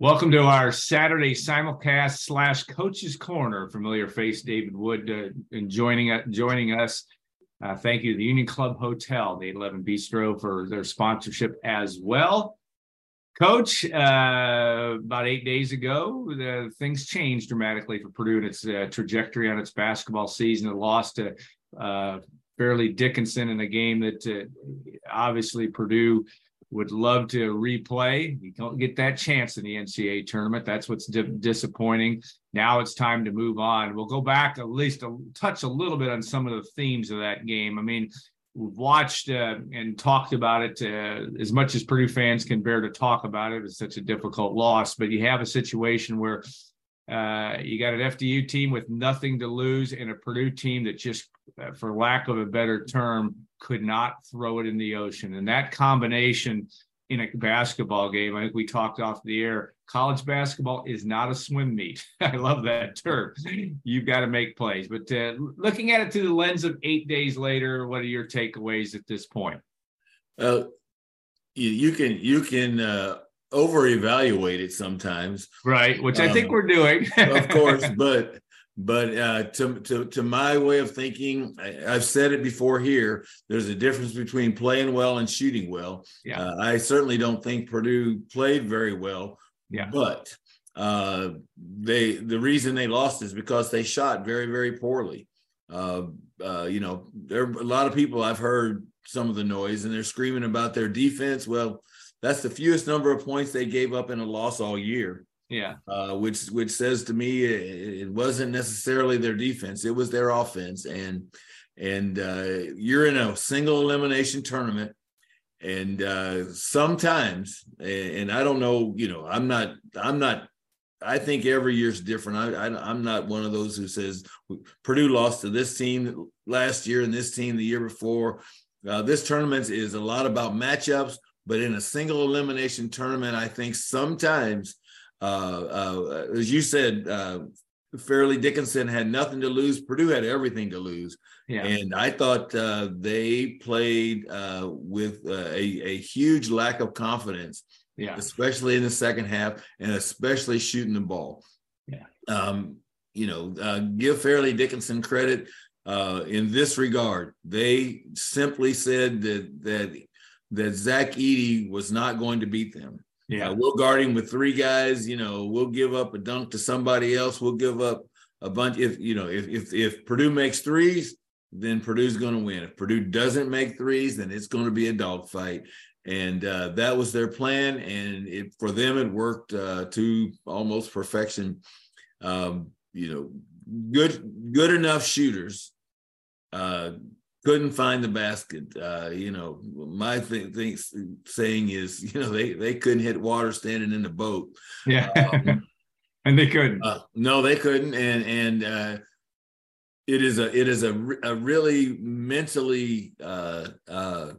Welcome to our Saturday simulcast slash Coach's Corner. Familiar face David Wood uh, and joining uh, joining us. Uh, thank you to the Union Club Hotel, the 811 Bistro, for their sponsorship as well. Coach, uh, about eight days ago, the, things changed dramatically for Purdue and its uh, trajectory on its basketball season. It lost to uh, Fairleigh Dickinson in a game that obviously Purdue would love to replay. You don't get that chance in the NCAA tournament. That's what's di- disappointing. Now it's time to move on. We'll go back at least a, touch a little bit on some of the themes of that game. I mean, we've watched uh, and talked about it uh, as much as Purdue fans can bear to talk about it. It's such a difficult loss, but you have a situation where uh, you got an FDU team with nothing to lose and a Purdue team that just, uh, for lack of a better term, could not throw it in the ocean. And that combination in a basketball game, I think we talked off the air. College basketball is not a swim meet. I love that term. You've got to make plays. But uh, looking at it through the lens of eight days later, what are your takeaways at this point? Uh, you, you can you can uh, over evaluate it sometimes, right? Which I think um, we're doing, of course. But but uh, to, to, to my way of thinking, I, have said it before here. There's a difference between playing well and shooting well. Yeah. Uh, I certainly don't think Purdue played very well. Yeah. But uh, they the reason they lost is because they shot very very poorly. Uh, uh, you know, there are a lot of people I've heard some of the noise and they're screaming about their defense. Well, that's the fewest number of points they gave up in a loss all year. Yeah. Uh, which which says to me it, it, wasn't necessarily their defense; it was their offense. And and uh, you're in a single elimination tournament, and uh, sometimes, and I don't know, you know, I'm not, I'm not. I think every year's different. I, I I'm not one of those who says Purdue lost to this team last year and this team the year before. Uh, this tournament is a lot about matchups, but in a single elimination tournament, I think sometimes uh, uh, as you said, uh, Fairleigh Dickinson had nothing to lose. Purdue had everything to lose. Yeah. And I thought uh, they played uh, with uh, a, a huge lack of confidence, yeah. especially in the second half, and especially shooting the ball. Yeah. Um, you know, uh, give Fairleigh Dickinson credit uh, in this regard. They simply said that that that Zach Edey was not going to beat them. Yeah, uh, we'll guard him with three guys. You know, we'll give up a dunk to somebody else. We'll give up a bunch. If you know, if if if Purdue makes threes, then Purdue's going to win. If Purdue doesn't make threes, then it's going to be a dogfight. And uh, that was their plan, and it for them it worked uh, to almost perfection. Um, you know, good good enough shooters uh, couldn't find the basket. Uh, you know, my thing, thing, saying is, you know, they they couldn't hit water standing in the boat. Yeah, um, and they couldn't. Uh, no, they couldn't. And and uh, it is a it is a, a really mentally uh, uh,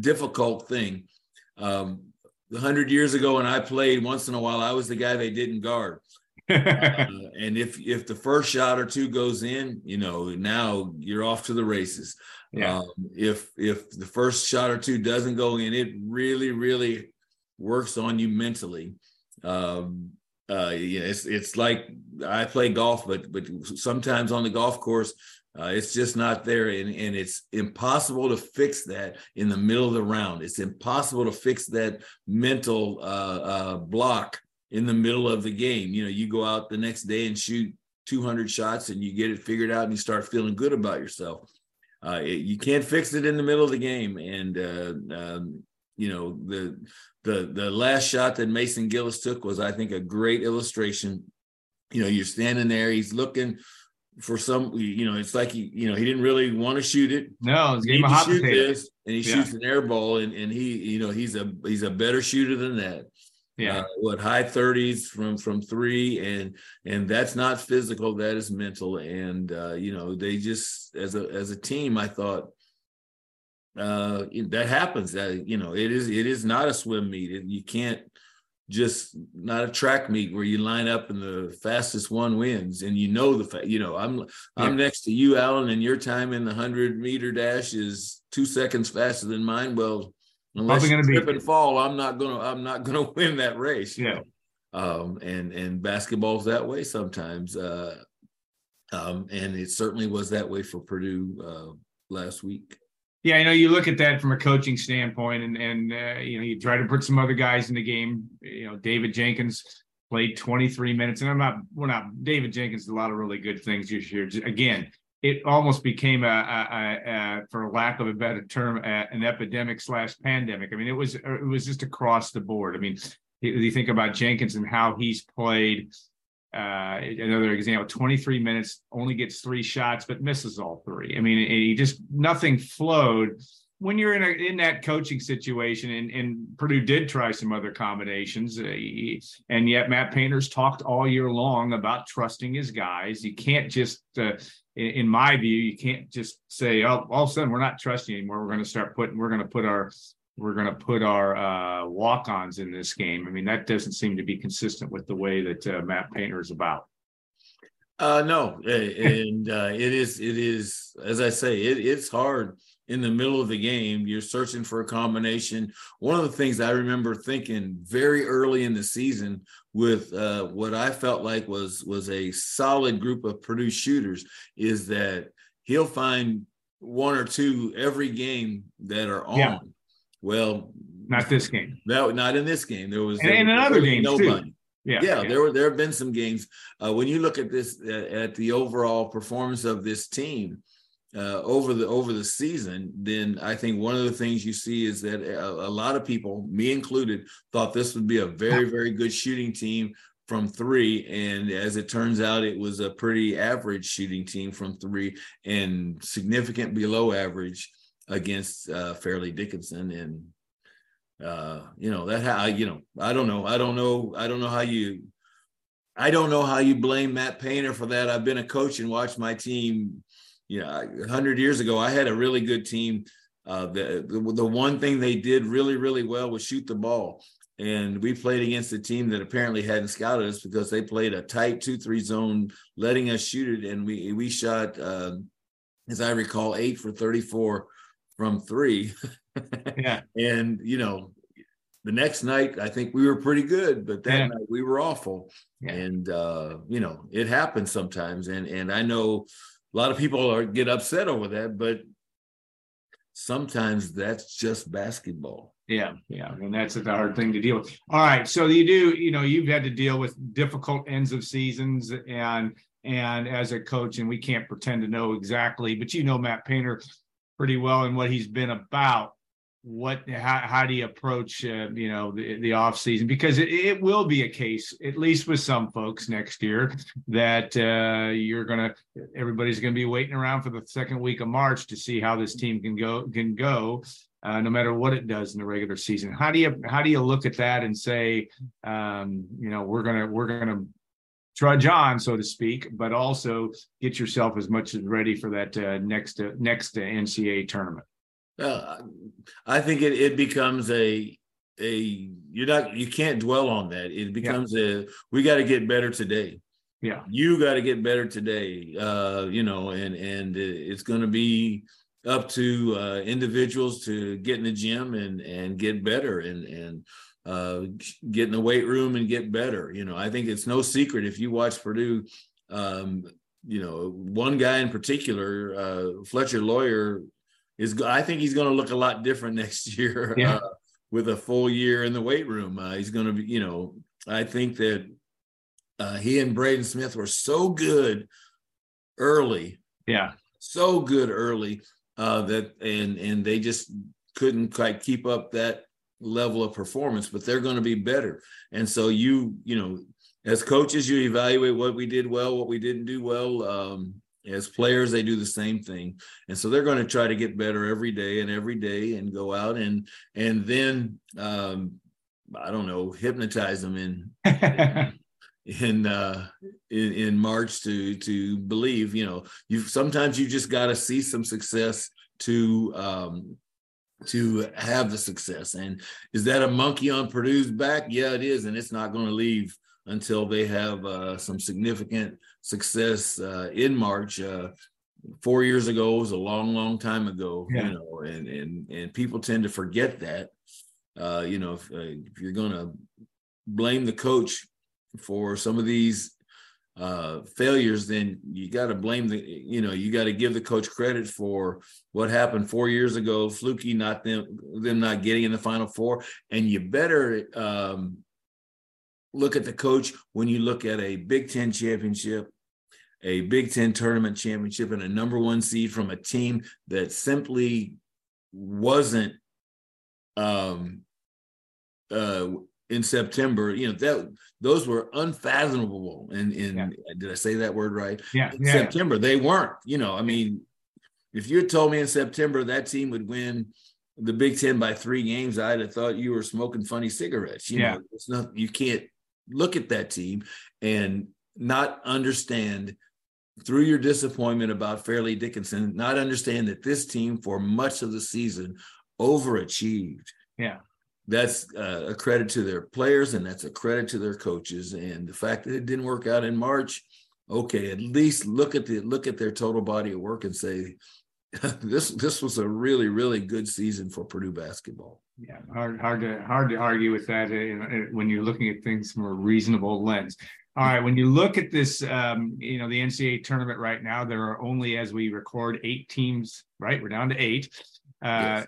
difficult thing. Um, hundred years ago, when I played, once in a while, I was the guy they didn't guard uh, and if if the first shot or two goes in, you know, now you're off to the races. Yeah. Um, if if the first shot or two doesn't go in, it really really works on you mentally. Um, uh, you know, it's it's like I play golf, but but sometimes on the golf course, uh, it's just not there, and, and it's impossible to fix that in the middle of the round. It's impossible to fix that mental uh, uh block in the middle of the game. You know, you go out the next day and shoot 200 shots and you get it figured out and you start feeling good about yourself. Uh, it, you can't fix it in the middle of the game. And, uh, um, you know, the, the, the last shot that Mason Gillis took was, I think, a great illustration. You know, you're standing there, he's looking for some, you know, it's like he, you know, he didn't really want to shoot it. No, it's game of hot shoot this, and he yeah. shoots an air ball, and, and he, you know, he's a he's a better shooter than that yeah. Uh, what high 30s from from three and and that's not physical that is mental. And uh you know they just as a as a team i thought uh that happens that you know it is it is not a swim meet. You can't just not a track meet where you line up and the fastest one wins and you know the fa- you know i'm yeah. i'm next to you alan and your time in the 100 meter dash is two seconds faster than mine. Well Unless you trip and fall, I'm not gonna I'm not gonna win that race. Yeah. um, and and basketball's that way sometimes. Uh, um, and it certainly was that way for Purdue uh, last week. Yeah, I know you look at that from a coaching standpoint, and and uh, you know you try to put some other guys in the game. You know, David Jenkins played 23 minutes, and I'm not we're not David Jenkins did a lot of really good things this year. Again, it almost became a, a, a, for lack of a better term, an epidemic slash pandemic. I mean, it was it was just across the board. I mean, you think about Jenkins and how he's played. Uh, another example: 23 minutes, only gets three shots, but misses all three. I mean, he just nothing flowed. When you're in a, in that coaching situation, and, and Purdue did try some other combinations, uh, he, and yet Matt Painter's talked all year long about trusting his guys. You can't just uh, in, my view, you can't just say, "Oh, all of a sudden we're not trusting anymore. We're going to start putting, we're going to put our, we're going to put our uh, walk-ons in this game." I mean, that doesn't seem to be consistent with the way that uh, Matt Painter is about. Uh, no, and uh, it is, it is, as I say, it, it's hard in the middle of the game. You're searching for a combination. One of the things I remember thinking very early in the season with uh, what I felt like was was a solid group of Purdue shooters is that he'll find one or two every game that are on. Yeah. Well, not this game. That not in this game. There was and, in another game nobody. Too. Yeah, yeah, yeah, there were there have been some games. Uh, when you look at this uh, at the overall performance of this team, uh, over the over the season, then I think one of the things you see is that a, a, lot of people, me included, thought this would be a very very good shooting team from three, and as it turns out, it was a pretty average shooting team from three, and significant below average against uh, Fairleigh Dickinson, and uh, you know that how you know I don't know. I don't know. I don't know how you I don't know how you blame Matt Painter for that. I've been a coach and watched my team you know, 100 years ago, I had a really good team. Uh, the, the, the one thing they did really, really well was shoot the ball. And we played against a team that apparently hadn't scouted us because they played a tight two-three zone, letting us shoot it, and we we shot, uh, as I recall, eight for 34 from three. yeah. and you know, the next night I think we were pretty good, but that yeah. night we were awful. Yeah. And uh, you know, it happens sometimes. And and I know a lot of people are get upset over that, but sometimes that's just basketball. Yeah, yeah, and that's a hard thing to deal with. All right, so you do, you know, you've had to deal with difficult ends of seasons, and and as a coach, and we can't pretend to know exactly, but you know Matt Painter pretty well and what he's been about what how, how do you approach uh, you know the, the off season? Because it, it will be a case at least with some folks next year that uh, you're gonna everybody's gonna be waiting around for the second week of march to see how this team can go can go uh, no matter what it does in the regular season. How do you how do you look at that and say um, you know we're gonna we're gonna trudge on so to speak but also get yourself as much as ready for that uh, next uh, next ncaa tournament well, I think it, it becomes a a you're not you can't dwell on that. It becomes yeah. a we got to get better today. Yeah, you got to get better today. Uh, you know, and and it's going to be up to uh, individuals to get in the gym and and get better and and uh, get in the weight room and get better. You know, I think it's no secret if you watch Purdue. Um, you know, one guy in particular, uh, Fletcher Loyer, is I think he's going to look a lot different next year yeah. uh, with a full year in the weight room. Uh, he's going to be, you know, I think that uh, he and Braden Smith were so good early. Yeah. So good early uh, that and and they just couldn't quite keep up that level of performance, but they're going to be better. And so you, you know, as coaches, you evaluate what we did well, what we didn't do well. Um, as players they do the same thing. And so they're going to try to get better every day and every day and go out and and then um i don't know hypnotize them in in uh in, in march to to believe you know you sometimes you just got to see some success to um to have the success. And is that a monkey on purdue's back? Yeah it is. And it's not going to leave until they have uh, some significant success uh, in March. Uh, four years ago was a long, long time ago, yeah. you know, and and and people tend to forget that. Uh, you know, if, uh, if you're going to blame the coach for some of these uh, failures, then you got to blame the, you know, you got to give the coach credit for what happened four years ago, fluky, not them, them not getting in the final four. And you better um, look at the coach when you look at a Big Ten championship, a Big Ten tournament championship, and a number one seed from a team that simply wasn't um, uh, in September, you know, that those were unfathomable. And in, yeah. did I say that word right? Yeah. In yeah. September, they weren't, you know, I mean, if you had told me in September that team would win the Big Ten by three games, I'd have thought you were smoking funny cigarettes. You yeah. know, it's not you can't look at that team and not understand through your disappointment about Fairleigh Dickinson, not understand that this team for much of the season overachieved. Yeah. That's uh, a credit to their players and that's a credit to their coaches and the fact that it didn't work out in march. Okay at least look at the look at their total body of work and say this this was a really really good season for purdue basketball yeah hard hard to hard to argue with that uh, when you're looking at things from a reasonable lens. All right when you look at this um, you know the ncaa tournament right now there are only as we record eight teams right? We're down to eight. Uh, yes.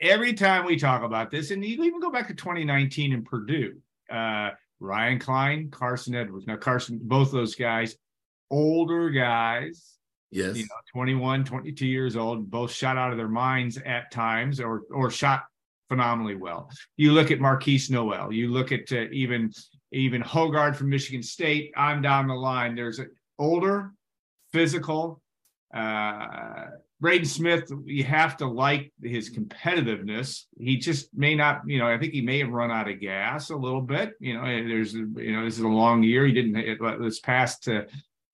every time we talk about this, and you even go back to 2019 in Purdue, uh, Ryan Cline, Carson Edwards. Now, Carson, both those guys, older guys, yes, you know, 21, 22 years old, both shot out of their minds at times, or or shot phenomenally well. You look at Markquis Nowell, you look at uh, even even Hoggard from Michigan State. I'm down the line. There's an older, physical, uh, Braden Smith, you have to like his competitiveness. He just may not, you know, I think he may have run out of gas a little bit. You know, there's, you know, this is a long year. He didn't, this past, uh,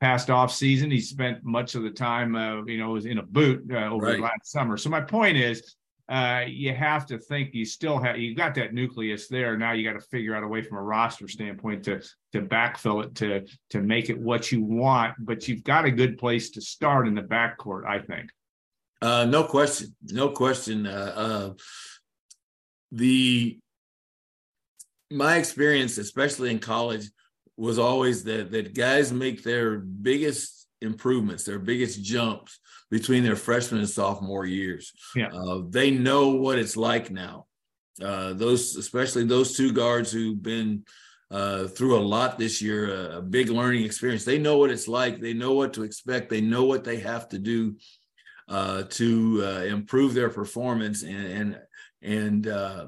past off season, he spent much of the time, uh, you know, was in a boot uh, over right. last summer. So my point is, uh, you have to think you still have you got that nucleus there. Now you got to figure out a way from a roster standpoint to to backfill it to to make it what you want. But you've got a good place to start in the backcourt, I think. Uh, no question, no question. Uh, uh, the my experience, especially in college, was always that that guys make their biggest improvements, their biggest jumps between their freshman and sophomore years. Yeah. Uh, they know what it's like now. Uh, those, especially those two guards who've been uh, through a lot this year, a, a, big learning experience. They know what it's like. They know what to expect. They know what they have to do uh, to uh, improve their performance, and and, and uh,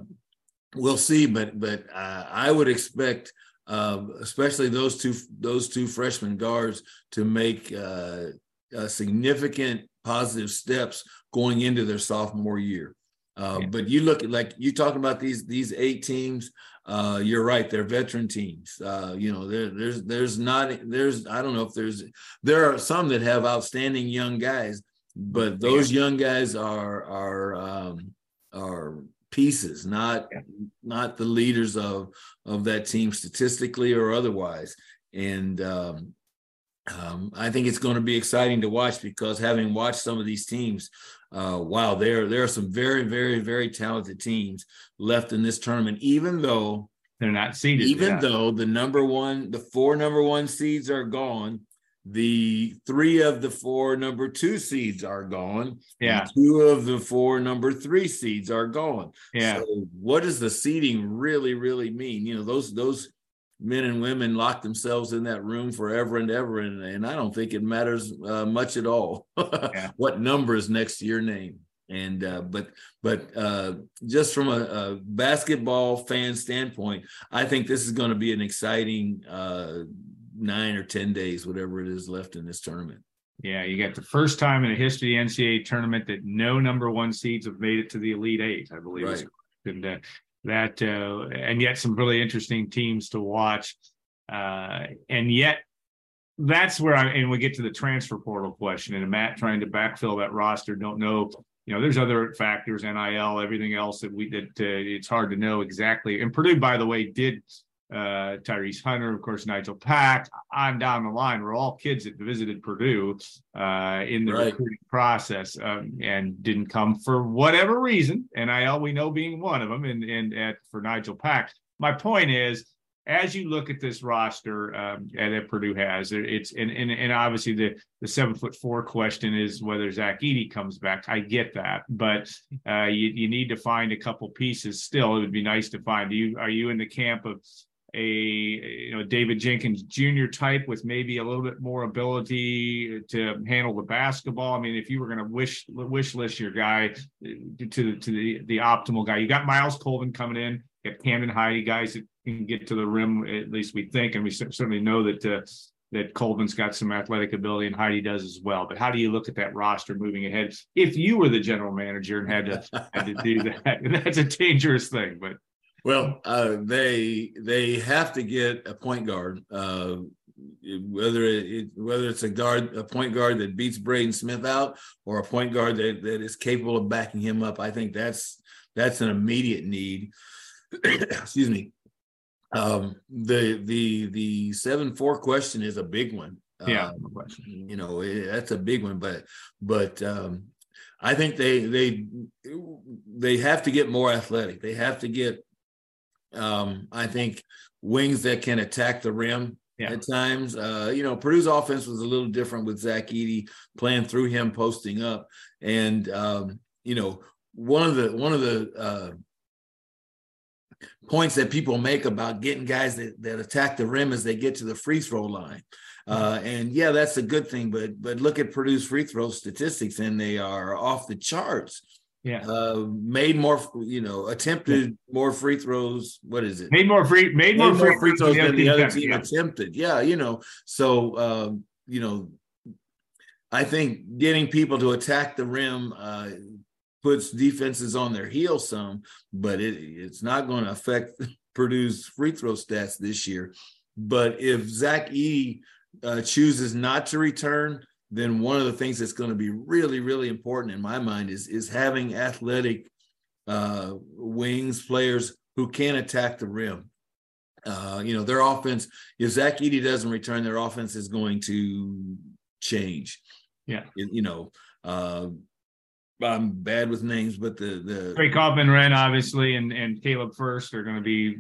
we'll see. But but I would expect. especially those two those two freshman guards to make uh, a significant positive steps going into their sophomore year. Uh, yeah. But you look at like you talking about these these eight teams. Uh, you're right; they're veteran teams. Uh, you know, there, there's there's not there's I don't know if there's there are some that have outstanding young guys, but those yeah. young guys are are um, are pieces, not yeah. not the leaders of of that team statistically or otherwise. And um, um, I think it's going to be exciting to watch because having watched some of these teams, uh, wow, there there are some very very very talented teams left in this tournament. Even though they're not seeded, even yeah. though the number one, the four number one seeds are gone, the three of the four number two seeds are gone. Yeah, two of the four number three seeds are gone. Yeah. So what does the seeding really really mean? You know those those men and women lock themselves in that room forever and ever and, and i don't think it matters uh, much at all yeah. what number is next to your name and uh, but but uh, just from a, a, basketball fan standpoint i think this is going to be an exciting uh, nine or ten days whatever it is left in this tournament yeah, you got the first time in the history of the NCAA tournament that no number one seeds have made it to the Elite Eight, I believe. Right. And uh, that uh, and yet some really interesting teams to watch. Uh, and yet that's where I and we get to the transfer portal question and Matt trying to backfill that roster don't know you know there's other factors NIL everything else that we that uh, it's hard to know exactly. And Purdue by the way did uh, Tyrese Hunter, of course, Nigel Pack. I'm down the line. We're all kids that visited Purdue uh, in the right. recruiting process um, and didn't come for whatever reason. NIL, we know being one of them, and and at, for Nigel Pack. My point is, as you look at this roster um, that Purdue has, it's and, and and obviously the the seven foot four question is whether Zach Edey comes back. I get that, but uh, you you need to find a couple pieces. Still, it would be nice to find. you are you in the camp of a you know David Jenkins Jr. type with maybe a little bit more ability to handle the basketball. I mean, if you were going to wish wish list your guy to to the the optimal guy, you got Myles Colvin coming in, you got Camden Heide guys that can get to the rim. At least we think, and we certainly know that. Uh, that Colvin's got some athletic ability and Heide does as well. But how do you look at that roster moving ahead? If you were the general manager and had to had to do that, that's a dangerous thing. But well, uh, they they have to get a point guard. Uh, whether it, whether it's a guard a point guard that beats Braden Smith out or a point guard that, that is capable of backing him up, I think that's that's an immediate need. Excuse me. Um, the the the seven four question is a big one. Yeah, um, you know that's a big one, but but um, I think they they they have to get more athletic. They have to get um, I think wings that can attack the rim yeah. at times. Uh, you know, Purdue's offense was a little different with Zach Edey playing through him posting up, and um, you know, one of the one of the uh, points that people make about getting guys that, that attack the rim as they get to the free throw line. Uh, and yeah, that's a good thing, but but look at Purdue's free throw statistics, and they are off the charts yeah. Uh made more you know attempted yeah. more free throws. What is it? Made more free made, made more, free, free throws than the other team. yeah. attempted. Yeah you know so um you know i think getting people to attack the rim uh puts defenses on their heels some but it it's not going to affect purdue's free throw stats this year. But if zach e uh, chooses not to return then one of the things that's going to be really, really important in my mind is is having athletic uh, wings players who can attack the rim. Uh, you know, their offense. If Zach Edey doesn't return, their offense is going to change. Yeah, you, you know. Uh, I'm bad with names, but the the Trey Kaufman-Renn obviously and and Caleb Furst are going to be,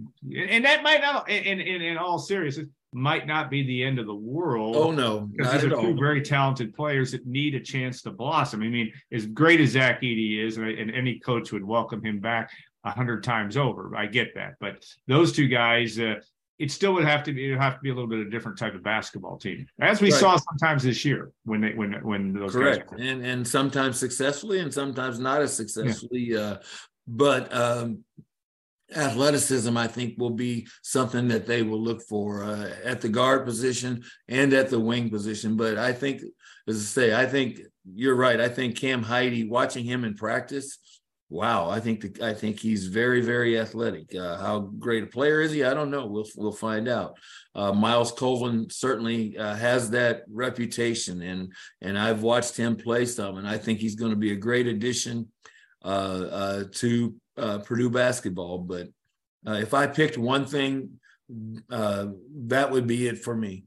and that might not in in in all seriousness might not be the end of the world. Oh no, because these are two all. very talented players that need a chance to blossom. I mean, as great as Zach Edey is, and, and any coach would welcome him back a hundred times over. I get that, but those two guys, uh, it still would have to be have to be a little bit of a different type of basketball team, as we right. saw sometimes this year when they when when those correct and and sometimes successfully and sometimes not as successfully. Yeah. Uh, but um, athleticism, I think, will be something that they will look for uh, at the guard position and at the wing position. But I think, as I say, I think you're right. I think Cam Heide, watching him in practice, wow, I think the, I think he's very, very athletic. Uh, how great a player is he? I don't know. We'll we'll find out. Uh, Myles Colvin certainly uh, has that reputation, and and I've watched him play some, and I think he's going to be a great addition uh, uh, to uh, Purdue basketball. But uh, if I picked one thing, uh, that would be it for me.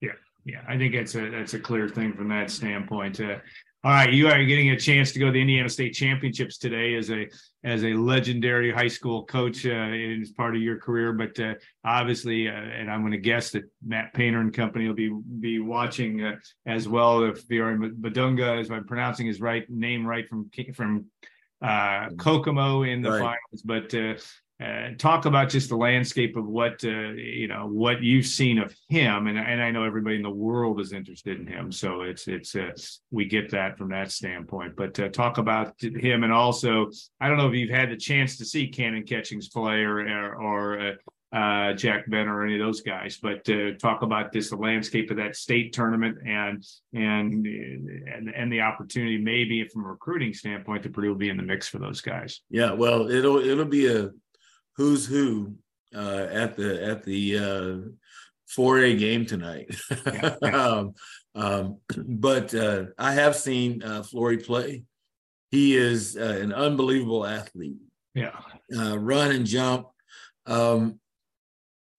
Yeah, yeah, I think it's a that's a clear thing from that standpoint. Uh, all right, you are getting a chance to go to the Indiana State Championships today as a as a legendary high school coach uh, as part of your career. But uh, obviously, uh, and I'm going to guess that Matt Painter and company will be be watching uh, as well. If Flory Bidunga, as I'm pronouncing his right name right from from uh, Kokomo in the right. finals, but uh, uh, talk about just the landscape of what uh, you know what you've seen of him, and, and I know everybody in the world is interested in him, so it's it's uh, we get that from that standpoint. But uh, talk about him, and also I don't know if you've had the chance to see Kanon Catchings play or or, or uh, Jack Benter or any of those guys, but to talk about this the landscape of that state tournament and and and and the opportunity maybe from a recruiting standpoint that Purdue will be in the mix for those guys. Yeah, well, it'll it'll be a who's who uh, at the at the uh, 4A game tonight. Um, um, but uh, I have seen uh, Flory play. He is uh, an unbelievable athlete. Yeah, uh, run and jump. Um,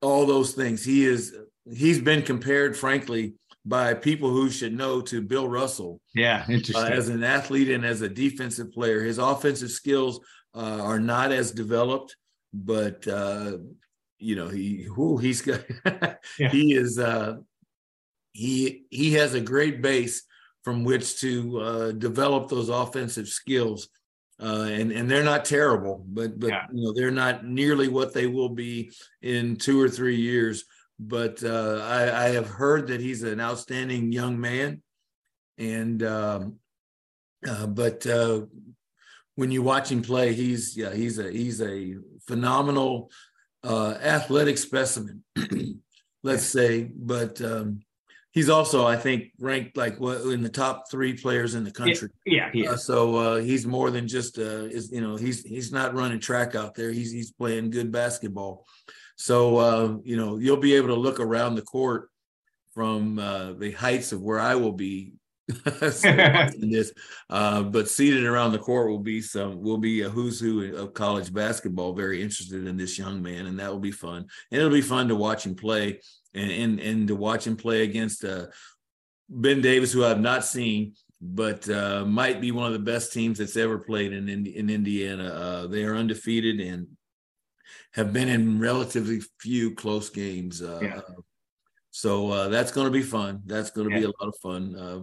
all those things. He is he's been compared, frankly, by people who should know to Bill Russell. Yeah, interesting. Uh, as an athlete and as a defensive player, his offensive skills uh, are not as developed, but uh, you know, he who he's got Yeah. he is uh he he has a great base from which to uh develop those offensive skills. Uh and and they're not terrible, but but Yeah. you know, they're not nearly what they will be in 2 or 3 years. But uh I I have heard that he's an outstanding young man and um uh, but uh when you watch him play, he's yeah, he's a he's a phenomenal uh, athletic specimen, let's say. But um, he's also, I think, ranked like what in the top three players in the country. Yeah, he Uh, so uh, he's more than just uh, is you know he's he's not running track out there. He's he's playing good basketball. So uh, you know you'll be able to look around the court from uh, the heights of where I will be this. Uh, but seated around the court will be some will be a who's who of college basketball. Very interested in this young man, and that will be fun. And it'll be fun to watch him play and and, and to watch him play against uh, Ben Davis, who I've not seen, but uh, might be one of the best teams that's ever played in in, in Indiana. Uh, they are undefeated and have been in relatively few close games. Uh, Yeah. So uh, that's going to be fun. That's going to be a lot of fun uh,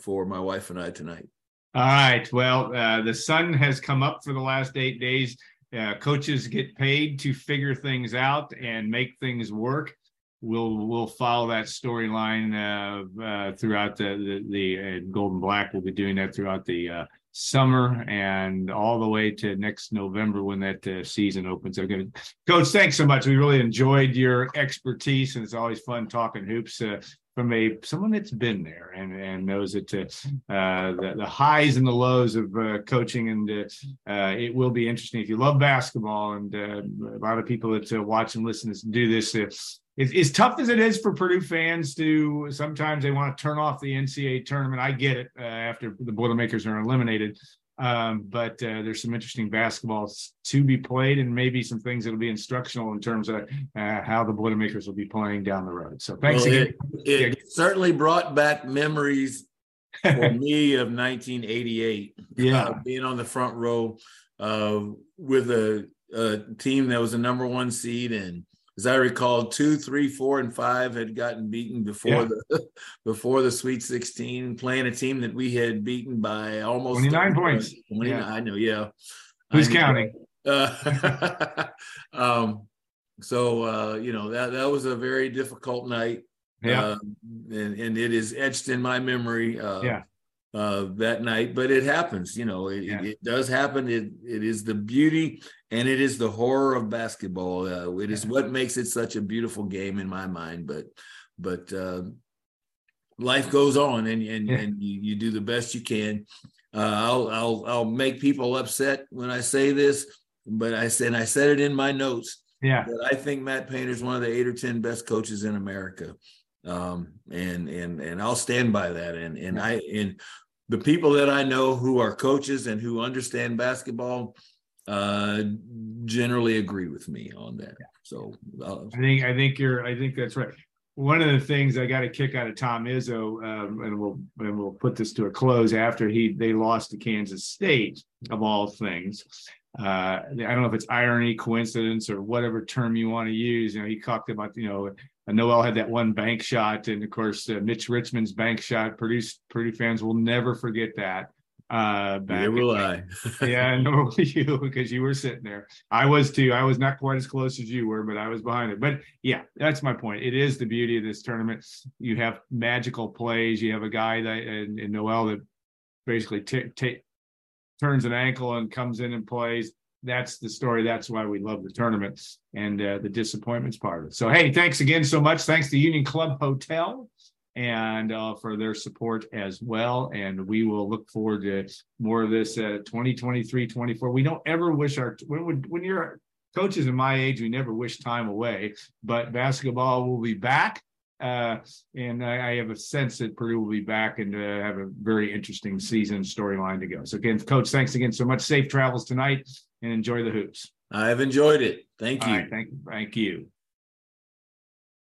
for my wife and I tonight. All right. Well, uh, the sun has come up for the last eight days. Uh, coaches get paid to figure things out and make things work. We'll we'll follow that storyline uh, uh, throughout the the, the Gold and Black. We'll be doing that throughout the uh, summer and all the way to next November when that uh, season opens. I'm Coach, thanks so much. We really enjoyed your expertise, and it's always fun talking hoops. Uh, from a someone that's been there and and knows it uh, uh the, the highs and the lows of uh, coaching and uh, uh it will be interesting if you love basketball and uh, a lot of people that watch and listen to do this it's, as tough as it is for Purdue fans to sometimes they want to turn off the NCAA tournament. I get it uh, after the Boilermakers are eliminated, um, but uh, there's some interesting basketball to be played and maybe some things that'll be instructional in terms of uh, how the Boilermakers will be playing down the road. So thanks Well, again. It, it certainly brought back memories for me of 1988. Yeah. uh, being on the front row uh, with a, a team that was a number one seed, and as I recall, two, three, four, and five had gotten beaten before Yeah. the before the Sweet 16, playing a team that we had beaten by almost 29 points. 29, Yeah. I know, yeah. Who's I know. counting? Uh, um, so uh, you know that that was a very difficult night. Yeah. Um, and and it is etched in my memory. Uh, Yeah. Uh, that night, but it happens. You know, it, Yeah. it, it does happen. It it is the beauty and it is the horror of basketball. Uh, it is what makes it such a beautiful game in my mind. But but uh, life goes on, and and Yeah. and you, you do the best you can. Uh, I'll I'll I'll make people upset when I say this, but I said I said it in my notes yeah. that I think Matt Painter is one of the eight or ten best coaches in America, um, and and and I'll stand by that. And and Yeah. I and the people that I know who are coaches and who understand basketball uh, generally agree with me on that. So uh, I think I think you're I think that's right. One of the things I got a kick out of Tom Izzo, um, and we'll and we'll put this to a close after he they lost to Kansas State of all things. Uh, I don't know if it's irony, coincidence, or whatever term you want to use. You know, he talked about you know Nowell had that one bank shot, and of course uh, Mitch Richmond's bank shot. Purdue Purdue fans will never forget that. Uh, back neither will I. yeah, nor will you because you were sitting there. I was too. I was not quite as close as you were, but I was behind it. But yeah, that's my point. It is the beauty of this tournament. You have magical plays. You have a guy that in, in Nowell that basically t- t- turns an ankle and comes in and plays. That's the story. That's why we love the tournament and uh, the disappointments part of it. So hey, thanks again so much. Thanks to Union Club Hotel and uh, for their support as well. And we will look forward to more of this uh, 2023 24. We don't ever wish our, when, when when you're coaches in my age, we never wish time away, but basketball will be back. Uh, and I, I have a sense that Purdue will be back and uh, have a very interesting season storyline to go. So again, coach, thanks again so much. Safe travels tonight and enjoy the hoops. I've enjoyed it. Thank you. right, thank, thank you.